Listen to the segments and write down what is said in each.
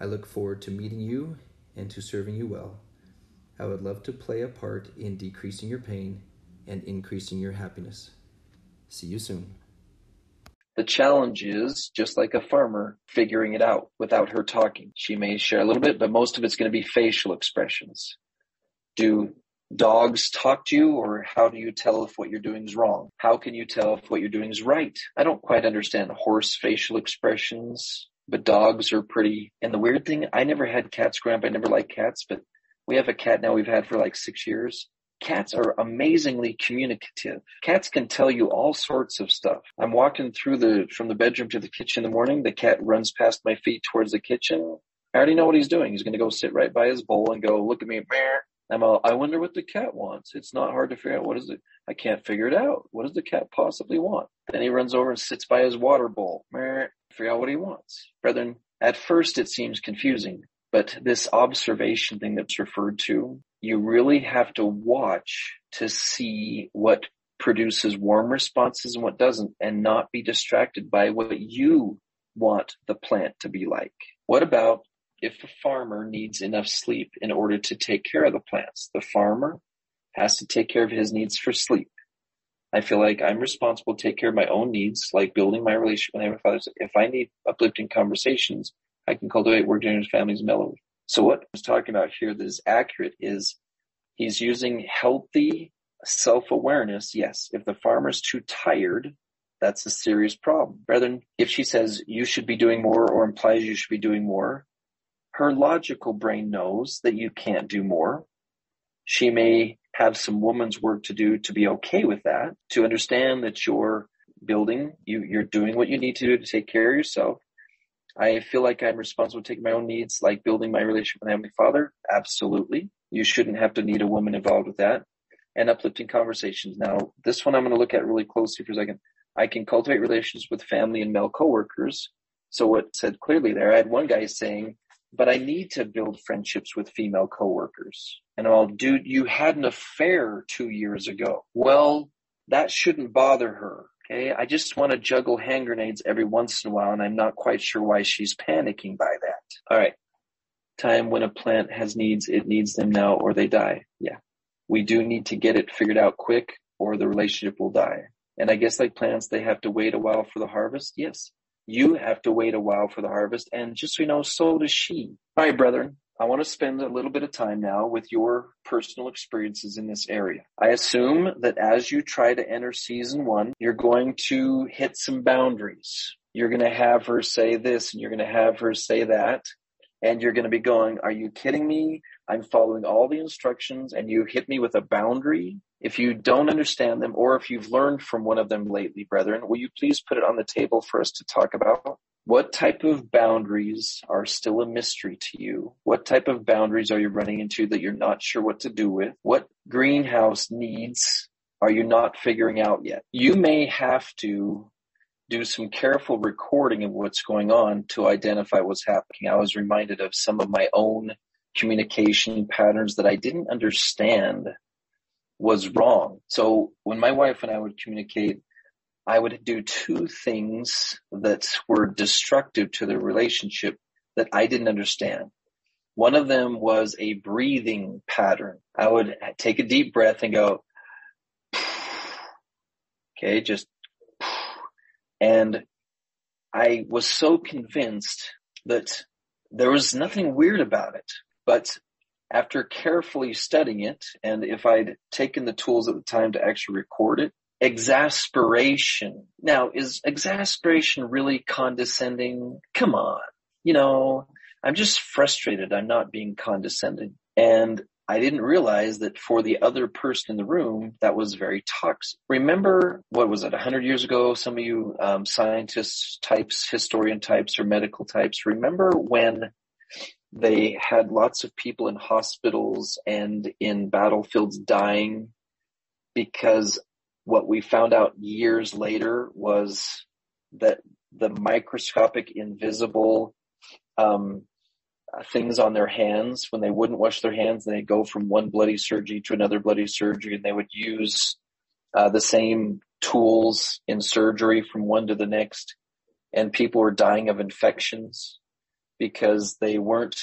I look forward to meeting you and to serving you well. I would love to play a part in decreasing your pain and increasing your happiness. See you soon. The challenge is just like a farmer figuring it out without her talking. She may share a little bit, but most of it's going to be facial expressions. Do dogs talk to you or how do you tell if what you're doing is wrong? How can you tell if what you're doing is right? I don't quite understand horse facial expressions, but dogs are pretty. And the weird thing, I never had cats growing up. I never liked cats, but we have a cat now we've had for like six years Cats are amazingly communicative. Cats can tell you all sorts of stuff. I'm walking through the, from the bedroom to the kitchen in the morning. The cat runs past my feet towards the kitchen. I already know what he's doing. He's going to go sit right by his bowl and go, look at me. I'm all, I wonder what the cat wants. It's not hard to figure out. What is it? I can't figure it out. What does the cat possibly want? Then he runs over and sits by his water bowl. Figure out what he wants. Brethren, at first it seems confusing, but this observation thing that's referred to you really have to watch to see what produces warm responses and what doesn't and not be distracted by what you want the plant to be like. What about if a farmer needs enough sleep in order to take care of the plants? The farmer has to take care of his needs for sleep. I feel like I'm responsible to take care of my own needs, like building my relationship with Heavenly Father. If I need uplifting conversations, I can cultivate work generous families mellow. So what I was talking about here that is accurate is he's using healthy self-awareness. Yes, if the farmer's too tired, that's a serious problem. Rather if she says you should be doing more or implies you should be doing more, her logical brain knows that you can't do more. She may have some woman's work to do to be okay with that, to understand that you're building, you, you're doing what you need to do to take care of yourself. I feel like I'm responsible for taking my own needs, like building my relationship with Heavenly Father. Absolutely. You shouldn't have to need a woman involved with that. And uplifting conversations. Now, this one I'm going to look at really closely for a second. I can cultivate relations with family and male coworkers. So what said clearly there, I had one guy saying, but I need to build friendships with female coworkers. And I'll dude, you had an affair two years ago. Well, that shouldn't bother her. Okay. I just want to juggle hand grenades every once in a while, and I'm not quite sure why she's panicking by that. All right. Time when a plant has needs, it needs them now or they die. Yeah. We do need to get it figured out quick or the relationship will die. And I guess like plants, they have to wait a while for the harvest. Yes. You have to wait a while for the harvest. And just so you know, so does she. All right, brethren. I want to spend a little bit of time now with your personal experiences in this area. I assume that as you try to enter season one, you're going to hit some boundaries. You're going to have her say this and you're going to have her say that. And you're going to be going, are you kidding me? I'm following all the instructions and you hit me with a boundary. If you don't understand them or if you've learned from one of them lately, brethren, will you please put it on the table for us to talk about? What type of boundaries are still a mystery to you? What type of boundaries are you running into that you're not sure what to do with? What greenhouse needs are you not figuring out yet? You may have to do some careful recording of what's going on to identify what's happening. I was reminded of some of my own communication patterns that I didn't understand was wrong. So when my wife and I would communicate, I would do two things that were destructive to the relationship that I didn't understand. One of them was a breathing pattern. I would take a deep breath and go, okay, just, and I was so convinced that there was nothing weird about it, but after carefully studying it, and if I'd taken the tools at the time to actually record it, exasperation. Now, is exasperation really condescending? Come on. You know, I'm just frustrated. I'm not being condescending. And I didn't realize that for the other person in the room, that was very toxic. Remember, what was it, 100 years ago? Some of you um, scientists types, historian types, or medical types, remember when they had lots of people in hospitals and in battlefields dying because what we found out years later was that the microscopic invisible um, things on their hands when they wouldn't wash their hands they go from one bloody surgery to another bloody surgery and they would use uh, the same tools in surgery from one to the next and people were dying of infections because they weren't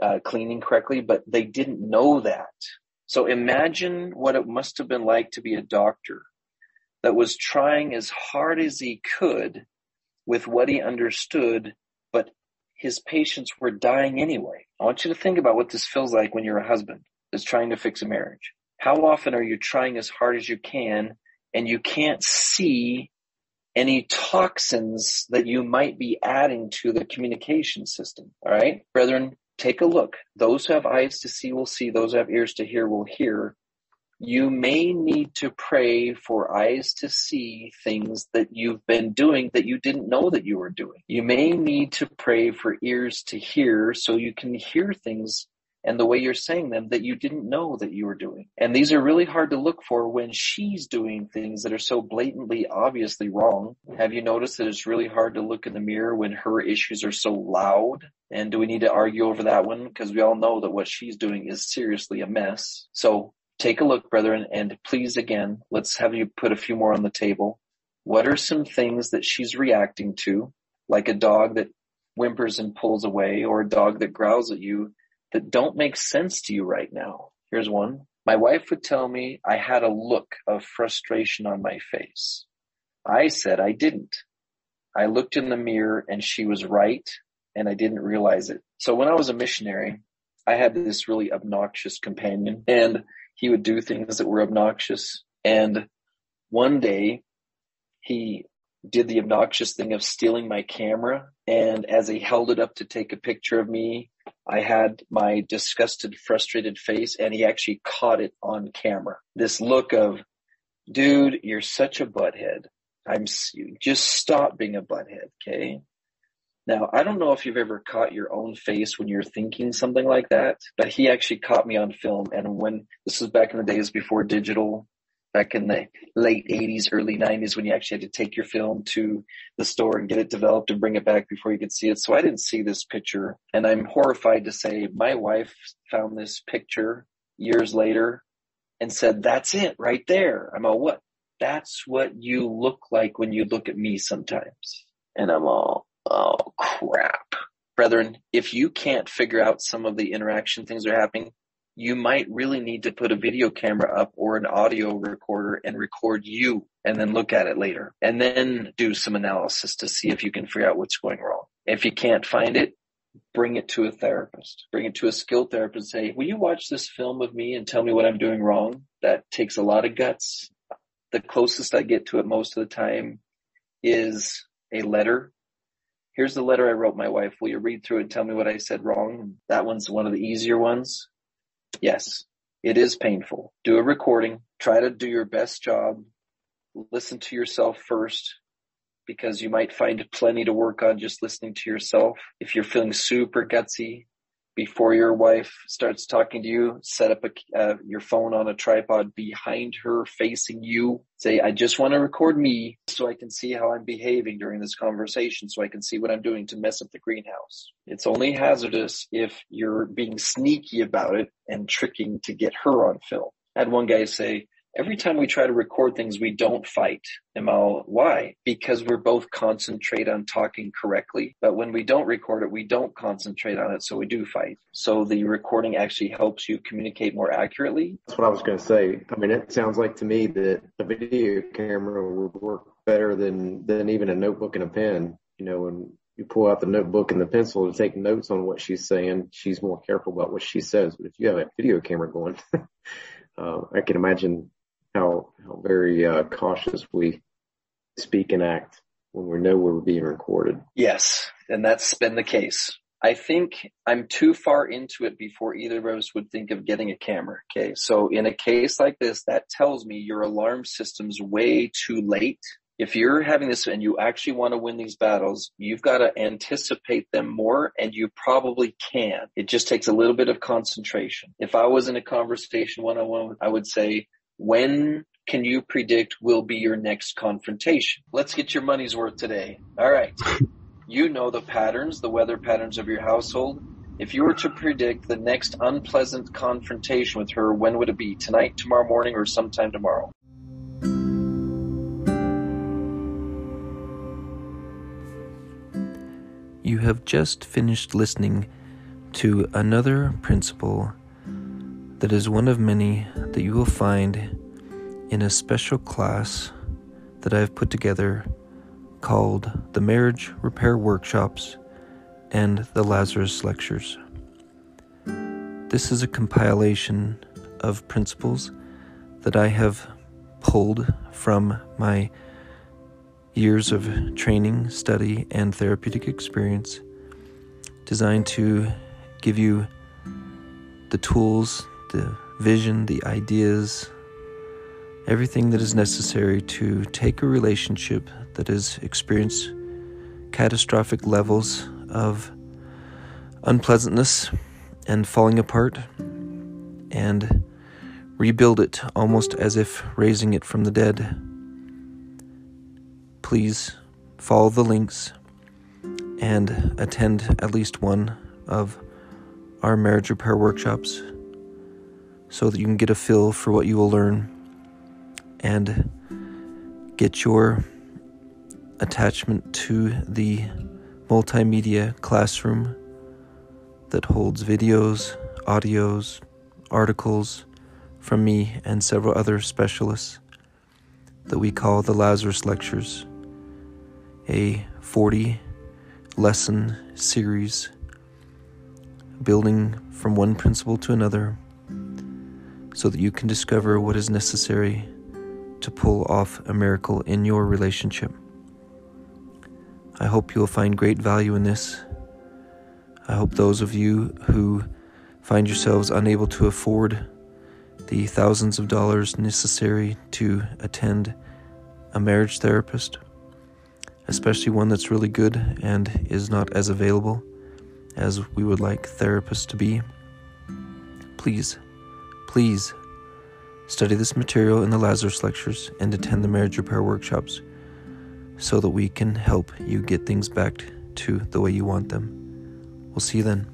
uh, cleaning correctly, but they didn't know that. So imagine what it must have been like to be a doctor that was trying as hard as he could with what he understood, but his patients were dying anyway. I want you to think about what this feels like when you're a husband that's trying to fix a marriage. How often are you trying as hard as you can and you can't see any toxins that you might be adding to the communication system. All right, brethren, take a look. Those who have eyes to see will see. Those who have ears to hear will hear. You may need to pray for eyes to see things that you've been doing that you didn't know that you were doing. You may need to pray for ears to hear so you can hear things and the way you're saying them that you didn't know that you were doing. And these are really hard to look for when she's doing things that are so blatantly, obviously wrong. Have you noticed that it's really hard to look in the mirror when her issues are so loud? And do we need to argue over that one? Because we all know that what she's doing is seriously a mess. So take a look, brethren, and please again, let's have you put a few more on the table. What are some things that she's reacting to? Like a dog that whimpers and pulls away or a dog that growls at you that don't make sense to you right now. Here's one. My wife would tell me I had a look of frustration on my face. I said I didn't. I looked in the mirror and she was right and I didn't realize it. So when I was a missionary, I had this really obnoxious companion and he would do things that were obnoxious. And one day he did the obnoxious thing of stealing my camera. And as he held it up to take a picture of me, I had my disgusted, frustrated face and he actually caught it on camera. This look of, dude, you're such a butthead. I'm, just stop being a butthead. Okay. Now, I don't know if you've ever caught your own face when you're thinking something like that, but he actually caught me on film. And when this was back in the days before digital back in the late 80s, early 90s when you actually had to take your film to the store and get it developed and bring it back before you could see it. So I didn't see this picture. And I'm horrified to say my wife found this picture years later and said, that's it right there. I'm all, what? That's what you look like when you look at me sometimes. And I'm all, oh crap. Brethren, if you can't figure out some of the interaction things that are happening, you might really need to put a video camera up or an audio recorder and record you and then look at it later and then do some analysis to see if you can figure out what's going wrong. If you can't find it, bring it to a therapist, bring it to a skilled therapist and say, will you watch this film of me and tell me what I'm doing wrong? That takes a lot of guts. The closest I get to it most of the time is a letter. Here's the letter I wrote my wife. Will you read through and tell me what I said wrong? That one's one of the easier ones. Yes, it is painful. Do a recording. Try to do your best job. Listen to yourself first because you might find plenty to work on just listening to yourself. If you're feeling super gutsy, before your wife starts talking to you, set up a, uh, your phone on a tripod behind her facing you. Say, I just want to record me so I can see how I'm behaving during this conversation so I can see what I'm doing to mess up the greenhouse. It's only hazardous if you're being sneaky about it and tricking to get her on film. I had one guy say, every time we try to record things, we don't fight. Am why? Because we're both concentrate on talking correctly. But when we don't record it, we don't concentrate on it. So we do fight. So the recording actually helps you communicate more accurately. That's what I was going to say. I mean, it sounds like to me that a video camera would work better than, than even a notebook and a pen, you know, and you pull out the notebook and the pencil to take notes on what she's saying, she's more careful about what she says. But if you have a video camera going, uh, I can imagine how how very uh, cautious we speak and act when we know we're being recorded. Yes, and that's been the case. I think I'm too far into it before either of us would think of getting a camera. Okay. So in a case like this, that tells me your alarm system's way too late. If you're having this and you actually want to win these battles, you've got to anticipate them more and you probably can. It just takes a little bit of concentration. If I was in a conversation one on one, I would say, when can you predict will be your next confrontation? Let's get your money's worth today. All right. You know the patterns, the weather patterns of your household. If you were to predict the next unpleasant confrontation with her, when would it be? Tonight, tomorrow morning, or sometime tomorrow? You have just finished listening to another principle that is one of many that you will find in a special class that I have put together called the Marriage Repair Workshops and the Lazarus Lectures. This is a compilation of principles that I have pulled from my years of training, study, and therapeutic experience designed to give you the tools, the vision, the ideas, everything that is necessary to take a relationship that has experienced catastrophic levels of unpleasantness and falling apart and rebuild it almost as if raising it from the dead. Please follow the links and attend at least one of our marriage repair workshops so that you can get a feel for what you will learn and get your attachment to the multimedia classroom that holds videos, audios, articles from me and several other specialists that we call the Lazarus Lectures, a 40 lesson series building from one principle to another so that you can discover what is necessary to pull off a miracle in your relationship. I hope you will find great value in this. I hope those of you who find yourselves unable to afford the thousands of dollars necessary to attend a marriage therapist, especially one that's really good and is not as available as we would like therapists to be, please, please study this material in the Lazarus lectures and attend the marriage repair workshops so that we can help you get things back to the way you want them. We'll see you then.